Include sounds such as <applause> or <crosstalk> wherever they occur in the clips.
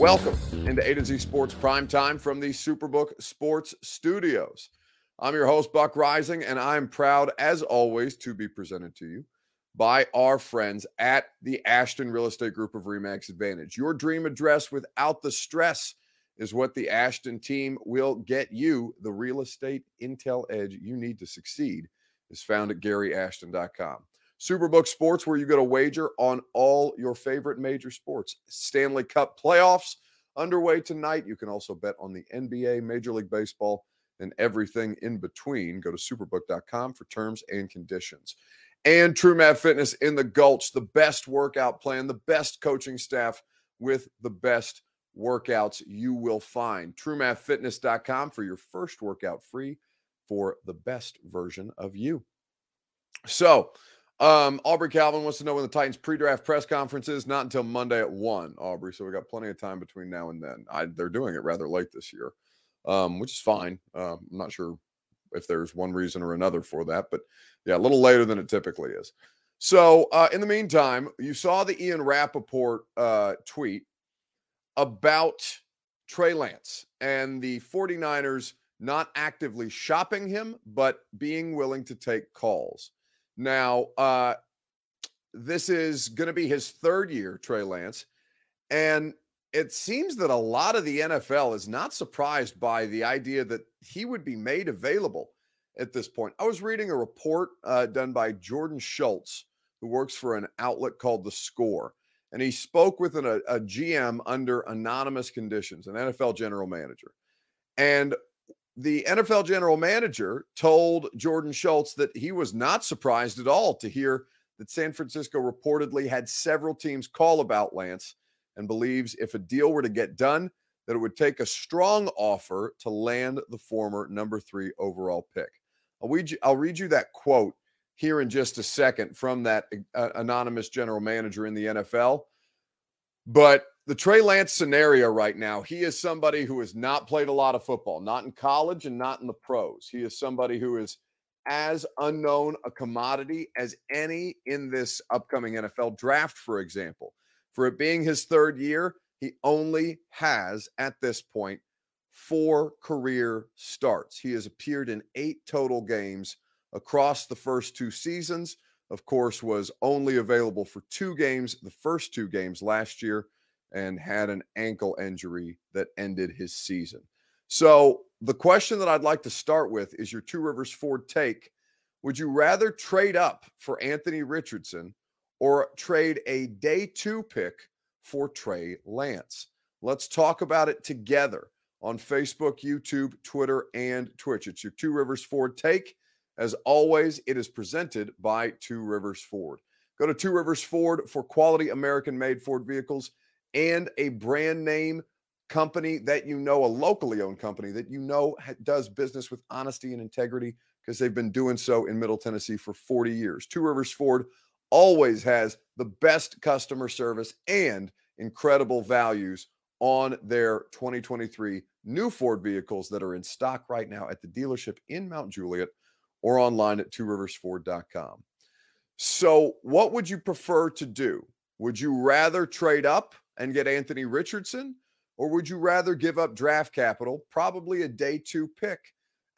Welcome into A to Z Sports Prime Time from the Superbook Sports Studios. I'm your host, Buck Reising, and I'm proud, as always, to be presented to you by our friends at the Ashton Real Estate Group of Remax Advantage. Your dream address without the stress is what the Ashton team will get you. The real estate intel edge you need to succeed is found at GaryAshton.com. Superbook Sports, where you get a wager on all your favorite major sports. Stanley Cup playoffs underway tonight. You can also bet on the NBA, Major League Baseball, and everything in between. Go to superbook.com for terms and conditions. And TrueMath Fitness in the Gulch, the best workout plan, the best coaching staff with the best workouts you will find. TrueMathFitness.com for your first workout free for the best version of you. So, um, Aubrey Calvin wants to know when the Titans pre-draft press conference is. Not until Monday at one, Aubrey. So we got plenty of time between now and then. I, they're doing it rather late this year, um, which is fine. Uh, I'm not sure if there's one reason or another for that, but yeah, a little later than it typically is. So uh, in the meantime, you saw the Ian Rapoport uh, tweet about Trey Lance and the 49ers not actively shopping him, but being willing to take calls. Now, uh, this is going to be his third year, Trey Lance. And it seems that a lot of the NFL is not surprised by the idea that he would be made available at this point. I was reading a report uh, done by Jordan Schultz, who works for an outlet called The Score and he spoke with an, a, a GM under anonymous conditions, an NFL general manager. And the NFL general manager told Jordan Schultz that he was not surprised at all to hear that San Francisco reportedly had several teams call about Lance and believes if a deal were to get done, that it would take a strong offer to land the former number three overall pick. I'll read you, I'll read you that quote here in just a second from that uh, anonymous general manager in the NFL. But the Trey Lance scenario right now, he is somebody who has not played a lot of football, not in college and not in the pros. He is somebody who is as unknown a commodity as any in this upcoming NFL draft, for example. For it being his third year, he only has at this point four career starts. He has appeared in eight total games across the first two seasons. Of course, was only available for two games, the first two games last year, and had an ankle injury that ended his season. So, the question that I'd like to start with is your Two Rivers Ford take. Would you rather trade up for Anthony Richardson or trade a day two pick for Trey Lance? Let's talk about it together on Facebook, YouTube, Twitter, and Twitch. It's your Two Rivers Ford take. As always, it is presented by Two Rivers Ford. Go to Two Rivers Ford for quality American made Ford vehicles and a brand name company that you know, a locally owned company that you know does business with honesty and integrity because they've been doing so in Middle Tennessee for 40 years. Two Rivers Ford always has the best customer service and incredible values on their 2023 new Ford vehicles that are in stock right now at the dealership in Mount Juliet or online at tworiversford.com. So, what would you prefer to do? Would you rather trade up and get Anthony Richardson, or would you rather give up draft capital, probably a day two pick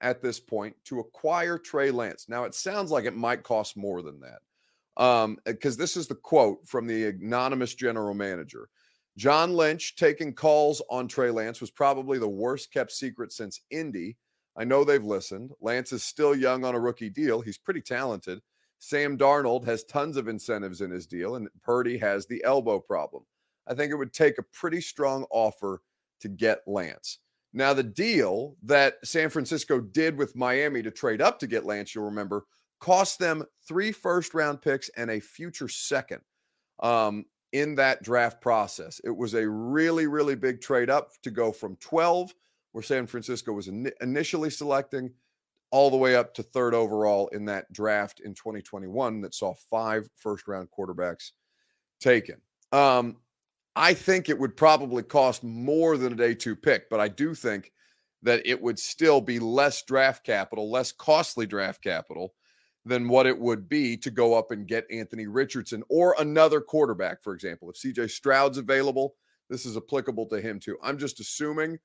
at this point, to acquire Trey Lance? Now, it sounds like it might cost more than that. Um, because this is the quote from the anonymous general manager. John Lynch taking calls on Trey Lance was probably the worst kept secret since Indy. I know they've listened. Lance is still young on a rookie deal. He's pretty talented. Sam Darnold has tons of incentives in his deal, and Purdy has the elbow problem. I think it would take a pretty strong offer to get Lance. Now, the deal that San Francisco did with Miami to trade up to get Lance, you'll remember, cost them three first round picks and a future second um, in that draft process. It was a really, really big trade up to go from 12 where San Francisco was in, initially selecting, all the way up to third overall in that draft in 2021 that saw five first round quarterbacks taken. Um, I think it would probably cost more than a day two pick, but I do think that it would still be less draft capital, less costly draft capital than what it would be to go up and get Anthony Richardson or another quarterback, for example. If CJ Stroud's available, this is applicable to him too. I'm just assuming,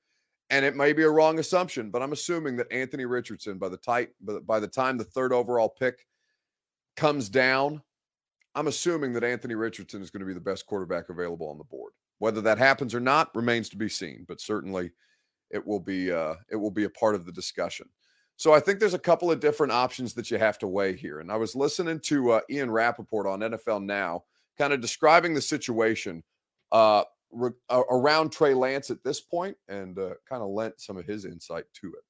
and it may be a wrong assumption, but I'm assuming that Anthony Richardson, by the tight, by the time the third overall pick comes down, I'm assuming that Anthony Richardson is going to be the best quarterback available on the board. Whether that happens or not remains to be seen, but certainly it will be uh, it will be a part of the discussion. So I think there's a couple of different options that you have to weigh here. And I was listening to uh, Ian Rapoport on NFL Now, kind of describing the situation uh, re- around Trey Lance at this point, and uh, kind of lent some of his insight to it.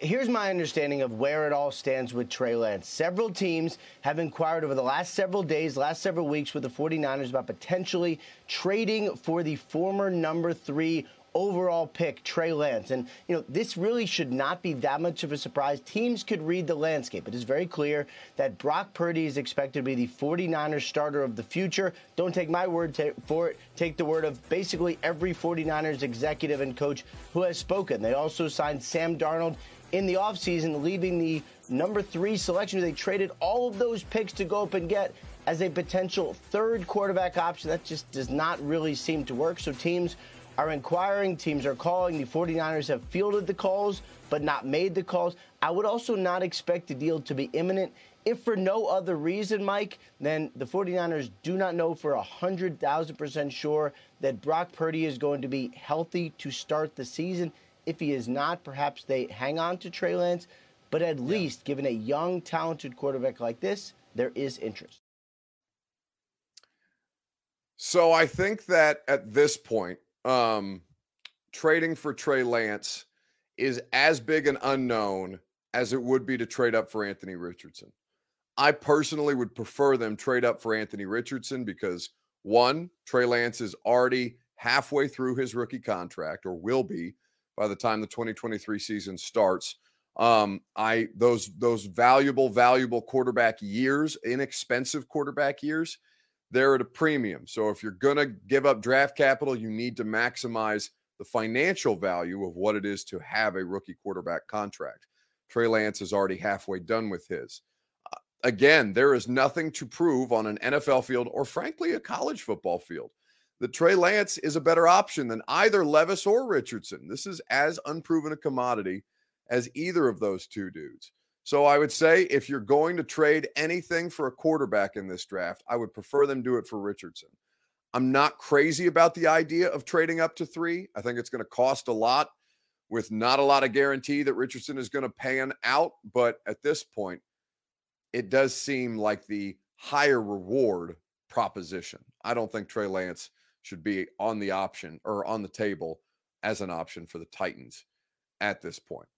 Here's my understanding of where it all stands with Trey Lance. Several teams have inquired over the last several days, last several weeks with the 49ers about potentially trading for the former number three overall pick, Trey Lance. And, you know, this really should not be that much of a surprise. Teams could read the landscape. It is very clear that Brock Purdy is expected to be the 49ers starter of the future. Don't take my word for it. Take the word of basically every 49ers executive and coach who has spoken. They also signed Sam Darnold in the offseason, leaving the number three selection. They traded all of those picks to go up and get as a potential third quarterback option. That just does not really seem to work. So teams are inquiring, teams are calling. The 49ers have fielded the calls, but not made the calls. I would also not expect the deal to be imminent. If for no other reason, Mike, then the 49ers do not know for 100,000% sure that Brock Purdy is going to be healthy to start the season. If he is not, perhaps they hang on to Trey Lance. But at yeah. least, given a young, talented quarterback like this, there is interest. So I think that at this point, um, trading for Trey Lance is as big an unknown as it would be to trade up for Anthony Richardson. I personally would prefer them trade up for Anthony Richardson because one, Trey Lance is already halfway through his rookie contract or will be by the time the 2023 season starts. Um, I those those valuable, valuable quarterback years, inexpensive quarterback years, they're at a premium. So if you're going to give up draft capital, you need to maximize the financial value of what it is to have a rookie quarterback contract. Trey Lance is already halfway done with his. Uh, again, there is nothing to prove on an NFL field or, frankly, a college football field that Trey Lance is a better option than either Levis or Richardson. This is as unproven a commodity as either of those two dudes. So I would say if you're going to trade anything for a quarterback in this draft, I would prefer them do it for Richardson. I'm not crazy about the idea of trading up to three. I think it's going to cost a lot with not a lot of guarantee that Richardson is going to pan out. But at this point, it does seem like the higher reward proposition. I don't think Trey Lance should be on the option or on the table as an option for the Titans at this point.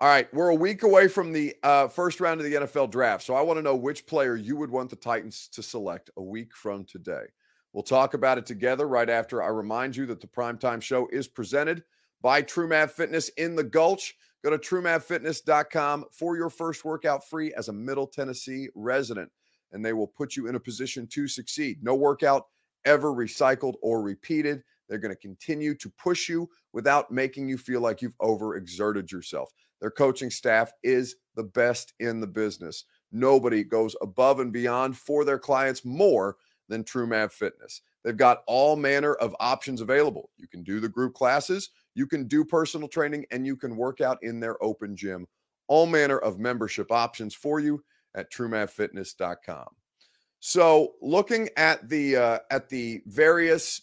All right, we're a week away from the uh, first round of the NFL draft. So I want to know which player you would want the Titans to select a week from today. We'll talk about it together right after I remind you that the primetime show is presented by TrueMath Fitness in the Gulch. Go to truemathfitness.com for your first workout free as a Middle Tennessee resident, and they will put you in a position to succeed. No workout ever recycled or repeated. They're going to continue to push you without making you feel like you've overexerted yourself. Their coaching staff is the best in the business. Nobody goes above and beyond for their clients more than TrueMath Fitness. They've got all manner of options available. You can do the group classes, you can do personal training, and you can work out in their open gym. All manner of membership options for you at truemathfitness.com. So, looking at the uh, at the various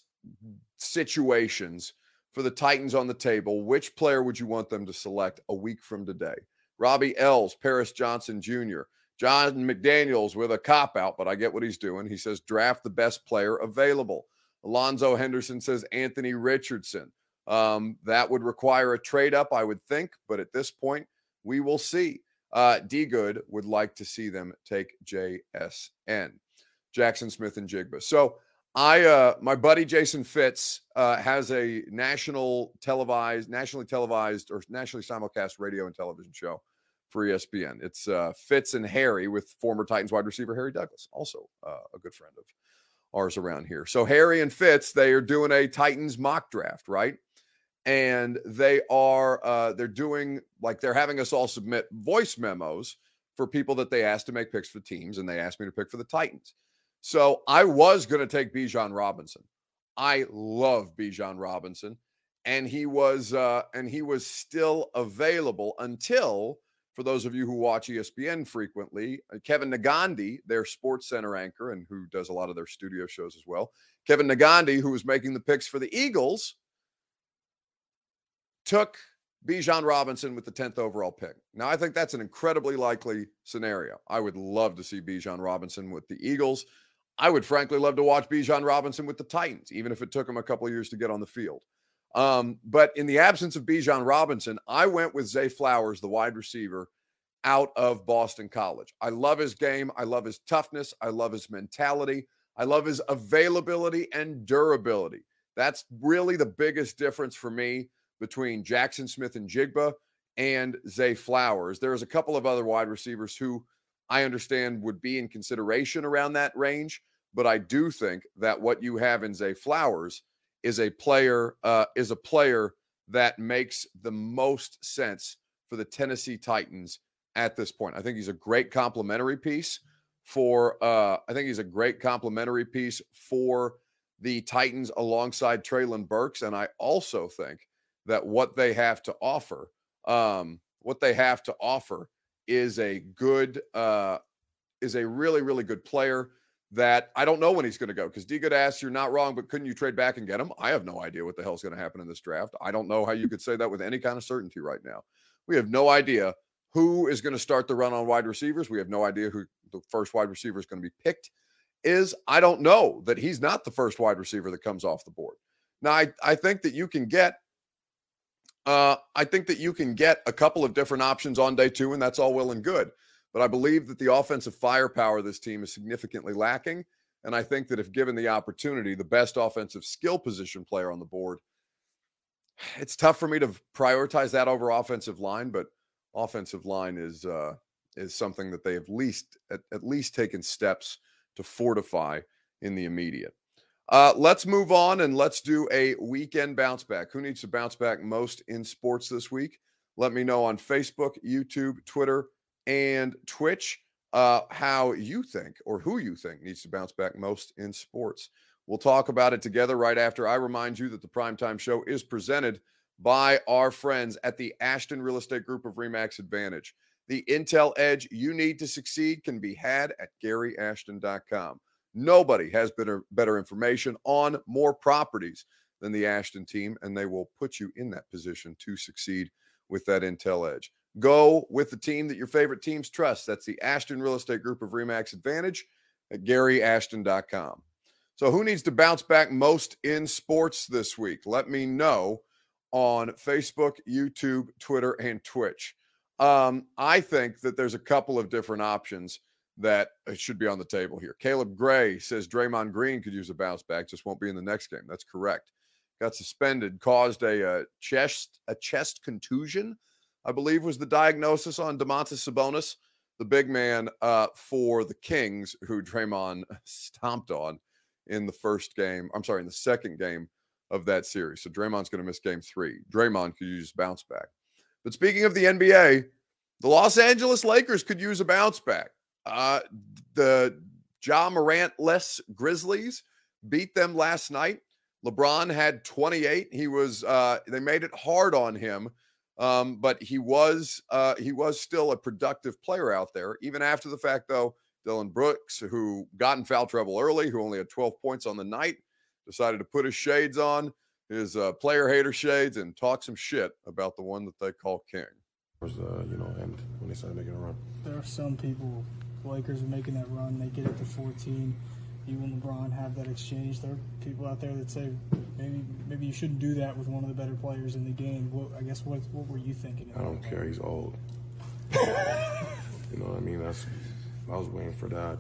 situations for the Titans on the table, which player would you want them to select a week from today? Robbie Ells, Paris Johnson Jr., John McDaniels with a cop out, but I get what he's doing. He says draft the best player available. Alonzo Henderson says Anthony Richardson. Um, that would require a trade up, I would think, but at this point, we will see. Uh, D Good would like to see them take JSN, Jaxon Smith-Njigba. So I uh my buddy Jason Fitz uh has a national televised, nationally televised or nationally simulcast radio and television show for ESPN. It's uh Fitz and Harry with former Titans wide receiver Harry Douglas, also uh, a good friend of ours around here. So Harry and Fitz, they are doing a Titans mock draft, right? And they are uh they're doing like they're having us all submit voice memos for people that they asked to make picks for teams, and they asked me to pick for the Titans. So I was going to take Bijan Robinson. I love Bijan Robinson, and he was uh, and he was still available until, for those of you who watch ESPN frequently, uh, Kevin Negandhi, their Sports Center anchor and who does a lot of their studio shows as well, Kevin Negandhi, who was making the picks for the Eagles, took Bijan Robinson with the 10th overall pick. Now, I think that's an incredibly likely scenario. I would love to see Bijan Robinson with the Eagles. I would frankly love to watch Bijan Robinson with the Titans, even if it took him a couple of years to get on the field. Um, but in the absence of Bijan Robinson, I went with Zay Flowers, the wide receiver, out of Boston College. I love his game. I love his toughness. I love his mentality. I love his availability and durability. That's really the biggest difference for me between Jaxon Smith-Njigba and Zay Flowers. There's a couple of other wide receivers who I understand would be in consideration around that range, but I do think that what you have in Zay Flowers is a player uh, is a player that makes the most sense for the Tennessee Titans at this point. I think he's a great complementary piece for uh, I think he's a great complementary piece for the Titans alongside Treylon Burks, and I also think that what they have to offer, um, what they have to offer is a good, uh, is a really, really good player that I don't know when he's going to go. Because D good asks, you're not wrong, but couldn't you trade back and get him? I have no idea what the hell's going to happen in this draft. I don't know how you could say that with any kind of certainty right now. We have no idea who is going to start the run on wide receivers. We have no idea who the first wide receiver is going to be picked. Is I don't know that he's not the first wide receiver that comes off the board. Now, I, I think that you can get uh, I think that you can get a couple of different options on day two, and that's all well and good. But I believe that the offensive firepower of this team is significantly lacking. And I think that if given the opportunity, the best offensive skill position player on the board, it's tough for me to prioritize that over offensive line, but offensive line is uh, is something that they have least at, at least taken steps to fortify in the immediate. Uh, let's move on and let's do a weekend bounce back. Who needs to bounce back most in sports this week? Let me know on Facebook, YouTube, Twitter, and Twitch uh, how you think or who you think needs to bounce back most in sports. We'll talk about it together right after I remind you that the primetime show is presented by our friends at the Ashton Real Estate Group of Remax Advantage. The intel edge you need to succeed can be had at GaryAshton.com. Nobody has better, better information on more properties than the Ashton team, and they will put you in that position to succeed with that intel edge. Go with the team that your favorite teams trust. That's the Ashton Real Estate Group of Remax Advantage at GaryAshton.com. So, who needs to bounce back most in sports this week? Let me know on Facebook, YouTube, Twitter, and Twitch. Um, I think that there's a couple of different options that should be on the table here. Caleb Gray says Draymond Green could use a bounce back, just won't be in the next game. That's correct. Got suspended, caused a, a uh, chest a chest contusion, I believe was the diagnosis on Domantas Sabonis, the big man uh, for the Kings, who Draymond <laughs> stomped on in the first game. I'm sorry, in the second game of that series. So Draymond's going to miss game three. Draymond could use bounce back. But speaking of the NBA, the Los Angeles Lakers could use a bounce back. Uh, the Ja Morant less Grizzlies beat them last night. LeBron had 28. He was uh, they made it hard on him, um, but he was uh, he was still a productive player out there. Even after the fact, though, Dillon Brooks, who got in foul trouble early, who only had 12 points on the night, decided to put his shades on, his uh, player hater shades, and talk some shit about the one that they call King. Was uh, you know, and when they started making a run, there are some people Lakers are making that run. They get it to 14. You and LeBron have that exchange. There are people out there that say maybe maybe you shouldn't do that with one of the better players in the game. What, I guess what what were you thinking? I don't care. He's old. you know what I mean? That's I was waiting for that.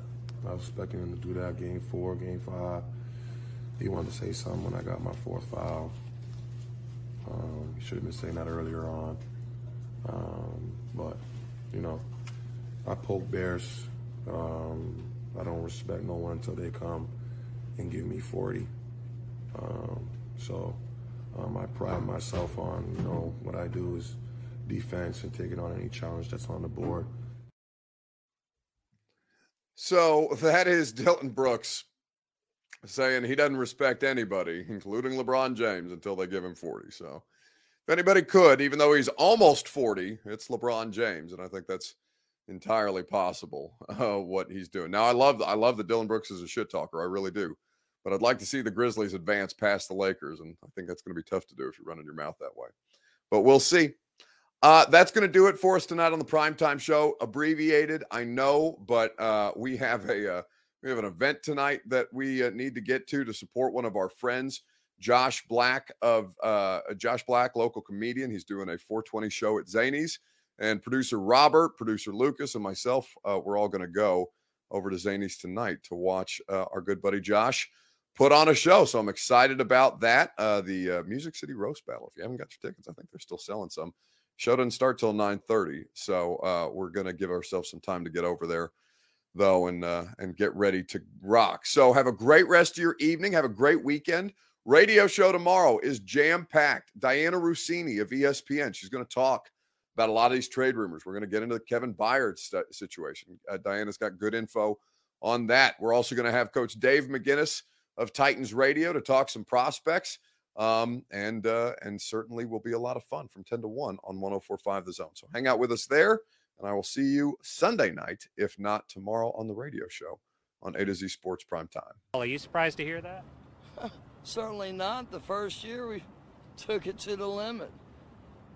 I was expecting him to do that game four, game five. He wanted to say something when I got my fourth foul. Um, he should have been saying that earlier on. Um, but, you know, I poke bears um, I don't respect no one until they come and give me 40. Um, so um, I pride myself on, you know, what I do is defense and taking on any challenge that's on the board. So that is Dillon Brooks saying he doesn't respect anybody, including LeBron James, until they give him 40. So if anybody could, even though he's almost 40, it's LeBron James. And I think that's entirely possible uh, what he's doing. Now I love I love that Dillon Brooks is a shit talker. I really do. But I'd like to see the Grizzlies advance past the Lakers, and I think that's going to be tough to do if you're running your mouth that way. But we'll see. Uh, that's going to do it for us tonight on the primetime show. Abbreviated, I know, but uh, we have a uh, we have an event tonight that we uh, need to get to to support one of our friends, Josh Black of uh, Josh Black, local comedian. He's doing a 420 show at Zanies, and producer Robert, producer Lucas, and myself, uh, we're all going to go over to Zanies tonight to watch our good buddy Josh put on a show. So I'm excited about that. Uh, the uh, Music City Roast Battle. If you haven't got your tickets, I think they're still selling some. Show doesn't start till 9:30, so uh, we're gonna give ourselves some time to get over there, though, and uh, and get ready to rock. So have a great rest of your evening. Have a great weekend. Radio show tomorrow is jam packed. Dianna Russini of ESPN. She's going to talk about a lot of these trade rumors. We're going to get into the Kevin Byard st- situation. Uh, Dianna's got good info on that. We're also going to have Coach Dave McGinnis of Titans Radio to talk some prospects. Um, and uh, and certainly will be a lot of fun from 10 to 1 on 1045 The Zone. So hang out with us there, and I will see you Sunday night, if not tomorrow on the radio show on A to Z Sports Prime Time. Are you surprised to hear that? <laughs> Certainly not. The first year we took it to the limit.